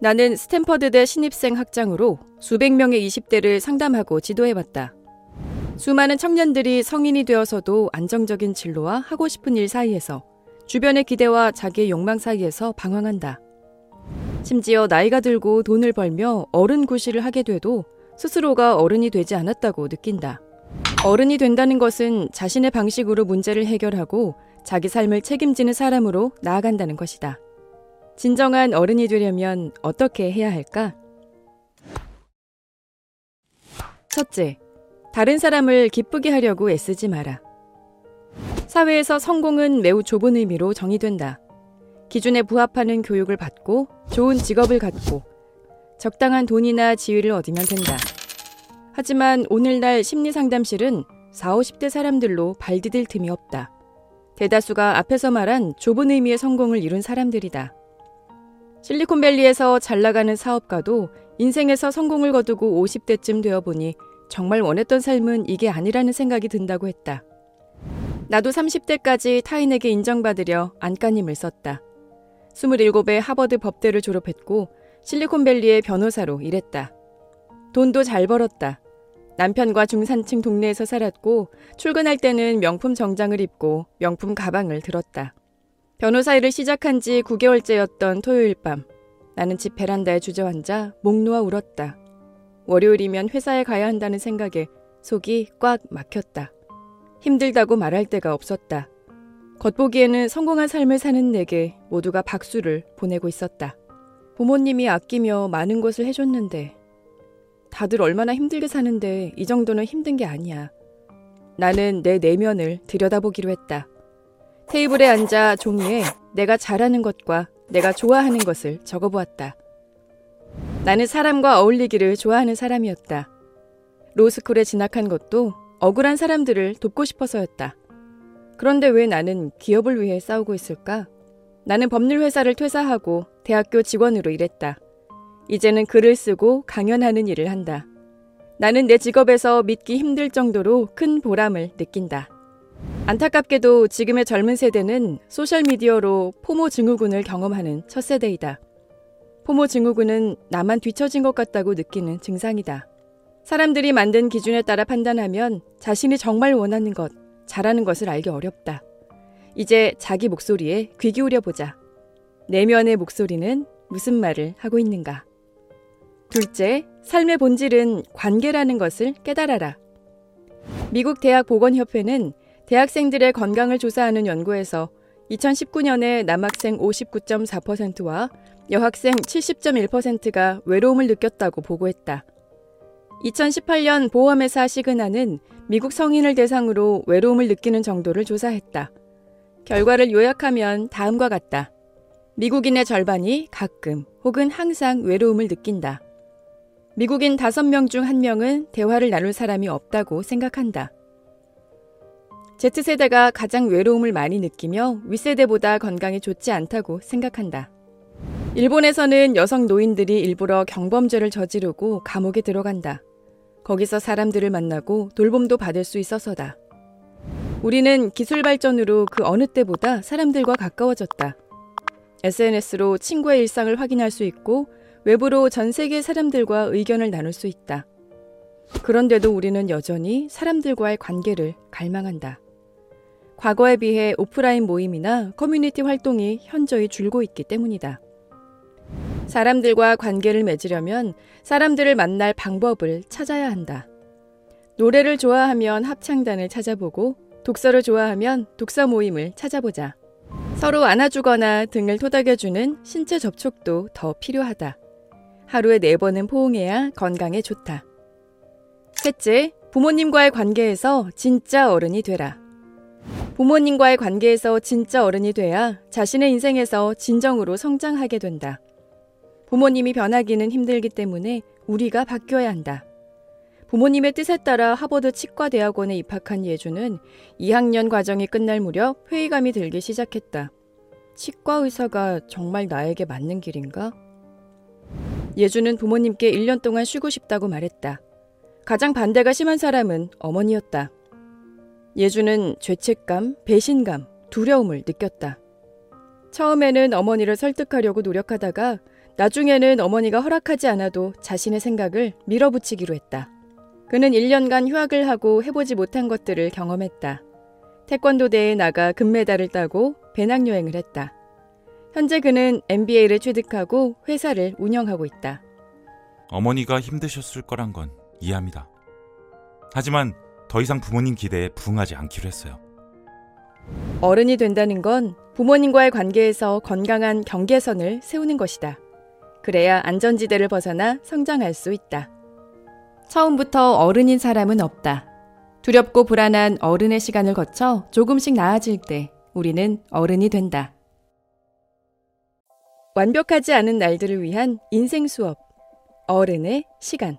나는 스탠퍼드대 신입생 학장으로 수백 명의 20대를 상담하고 지도해봤다. 수많은 청년들이 성인이 되어서도 안정적인 진로와 하고 싶은 일 사이에서 주변의 기대와 자기의 욕망 사이에서 방황한다. 심지어 나이가 들고 돈을 벌며 어른 구실을 하게 돼도 스스로가 어른이 되지 않았다고 느낀다. 어른이 된다는 것은 자신의 방식으로 문제를 해결하고 자기 삶을 책임지는 사람으로 나아간다는 것이다. 진정한 어른이 되려면 어떻게 해야 할까? 첫째, 다른 사람을 기쁘게 하려고 애쓰지 마라. 사회에서 성공은 매우 좁은 의미로 정의된다. 기준에 부합하는 교육을 받고 좋은 직업을 갖고 적당한 돈이나 지위를 얻으면 된다. 하지만 오늘날 심리상담실은 40, 50대 사람들로 발디딜 틈이 없다. 대다수가 앞에서 말한 좁은 의미의 성공을 이룬 사람들이다. 실리콘밸리에서 잘 나가는 사업가도 인생에서 성공을 거두고 50대쯤 되어 보니 정말 원했던 삶은 이게 아니라는 생각이 든다고 했다. 나도 30대까지 타인에게 인정받으려 안간힘을 썼다. 27에 하버드 법대를 졸업했고 실리콘밸리의 변호사로 일했다. 돈도 잘 벌었다. 남편과 중산층 동네에서 살았고 출근할 때는 명품 정장을 입고 명품 가방을 들었다. 변호사 일을 시작한 지 9개월째였던 토요일 밤 나는 집 베란다에 주저앉아 목 놓아 울었다. 월요일이면 회사에 가야 한다는 생각에 속이 꽉 막혔다. 힘들다고 말할 데가 없었다. 겉보기에는 성공한 삶을 사는 내게 모두가 박수를 보내고 있었다. 부모님이 아끼며 많은 것을 해줬는데 다들 얼마나 힘들게 사는데 이 정도는 힘든 게 아니야. 나는 내 내면을 들여다보기로 했다. 테이블에 앉아 종이에 내가 잘하는 것과 내가 좋아하는 것을 적어보았다. 나는 사람과 어울리기를 좋아하는 사람이었다. 로스쿨에 진학한 것도 억울한 사람들을 돕고 싶어서였다. 그런데 왜 나는 기업을 위해 싸우고 있을까? 나는 법률 회사를 퇴사하고 대학교 직원으로 일했다. 이제는 글을 쓰고 강연하는 일을 한다. 나는 내 직업에서 믿기 힘들 정도로 큰 보람을 느낀다. 안타깝게도 지금의 젊은 세대는 소셜미디어로 포모 증후군을 경험하는 첫 세대이다. 포모 증후군은 나만 뒤처진 것 같다고 느끼는 증상이다. 사람들이 만든 기준에 따라 판단하면 자신이 정말 원하는 것, 잘하는 것을 알기 어렵다. 이제 자기 목소리에 귀 기울여 보자. 내면의 목소리는 무슨 말을 하고 있는가? 둘째, 삶의 본질은 관계라는 것을 깨달아라. 미국 대학 보건협회는 대학생들의 건강을 조사하는 연구에서 2019년에 남학생 59.4%와 여학생 70.1%가 외로움을 느꼈다고 보고했다. 2018년 보험회사 시그나는 미국 성인을 대상으로 외로움을 느끼는 정도를 조사했다. 결과를 요약하면 다음과 같다. 미국인의 절반이 가끔 혹은 항상 외로움을 느낀다. 미국인 5명 중 1명은 대화를 나눌 사람이 없다고 생각한다. Z세대가 가장 외로움을 많이 느끼며 윗세대보다 건강에 좋지 않다고 생각한다. 일본에서는 여성 노인들이 일부러 경범죄를 저지르고 감옥에 들어간다. 거기서 사람들을 만나고 돌봄도 받을 수 있어서다. 우리는 기술 발전으로 그 어느 때보다 사람들과 가까워졌다. SNS로 친구의 일상을 확인할 수 있고 외부로 전 세계 사람들과 의견을 나눌 수 있다. 그런데도 우리는 여전히 사람들과의 관계를 갈망한다. 과거에 비해 오프라인 모임이나 커뮤니티 활동이 현저히 줄고 있기 때문이다. 사람들과 관계를 맺으려면 사람들을 만날 방법을 찾아야 한다. 노래를 좋아하면 합창단을 찾아보고 독서를 좋아하면 독서 모임을 찾아보자. 서로 안아주거나 등을 토닥여주는 신체 접촉도 더 필요하다. 하루에 네 번은 포옹해야 건강에 좋다. 셋째, 부모님과의 관계에서 진짜 어른이 되라. 부모님과의 관계에서 진짜 어른이 돼야 자신의 인생에서 진정으로 성장하게 된다. 부모님이 변하기는 힘들기 때문에 우리가 바뀌어야 한다. 부모님의 뜻에 따라 하버드 치과대학원에 입학한 예주는 2학년 과정이 끝날 무렵 회의감이 들기 시작했다. 치과 의사가 정말 나에게 맞는 길인가? 예주는 부모님께 1년 동안 쉬고 싶다고 말했다. 가장 반대가 심한 사람은 어머니였다. 예주는 죄책감, 배신감, 두려움을 느꼈다. 처음에는 어머니를 설득하려고 노력하다가 나중에는 어머니가 허락하지 않아도 자신의 생각을 밀어붙이기로 했다. 그는 1년간 휴학을 하고 해보지 못한 것들을 경험했다. 태권도대회에 나가 금메달을 따고 배낭여행을 했다. 현재 그는 MBA를 취득하고 회사를 운영하고 있다. 어머니가 힘드셨을 거란 건 이해합니다. 하지만 더 이상 부모님 기대에 부응하지 않기로 했어요. 어른이 된다는 건 부모님과의 관계에서 건강한 경계선을 세우는 것이다. 그래야 안전지대를 벗어나 성장할 수 있다. 처음부터 어른인 사람은 없다. 두렵고 불안한 어른의 시간을 거쳐 조금씩 나아질 때 우리는 어른이 된다. 완벽하지 않은 날들을 위한 인생 수업. 어른의 시간.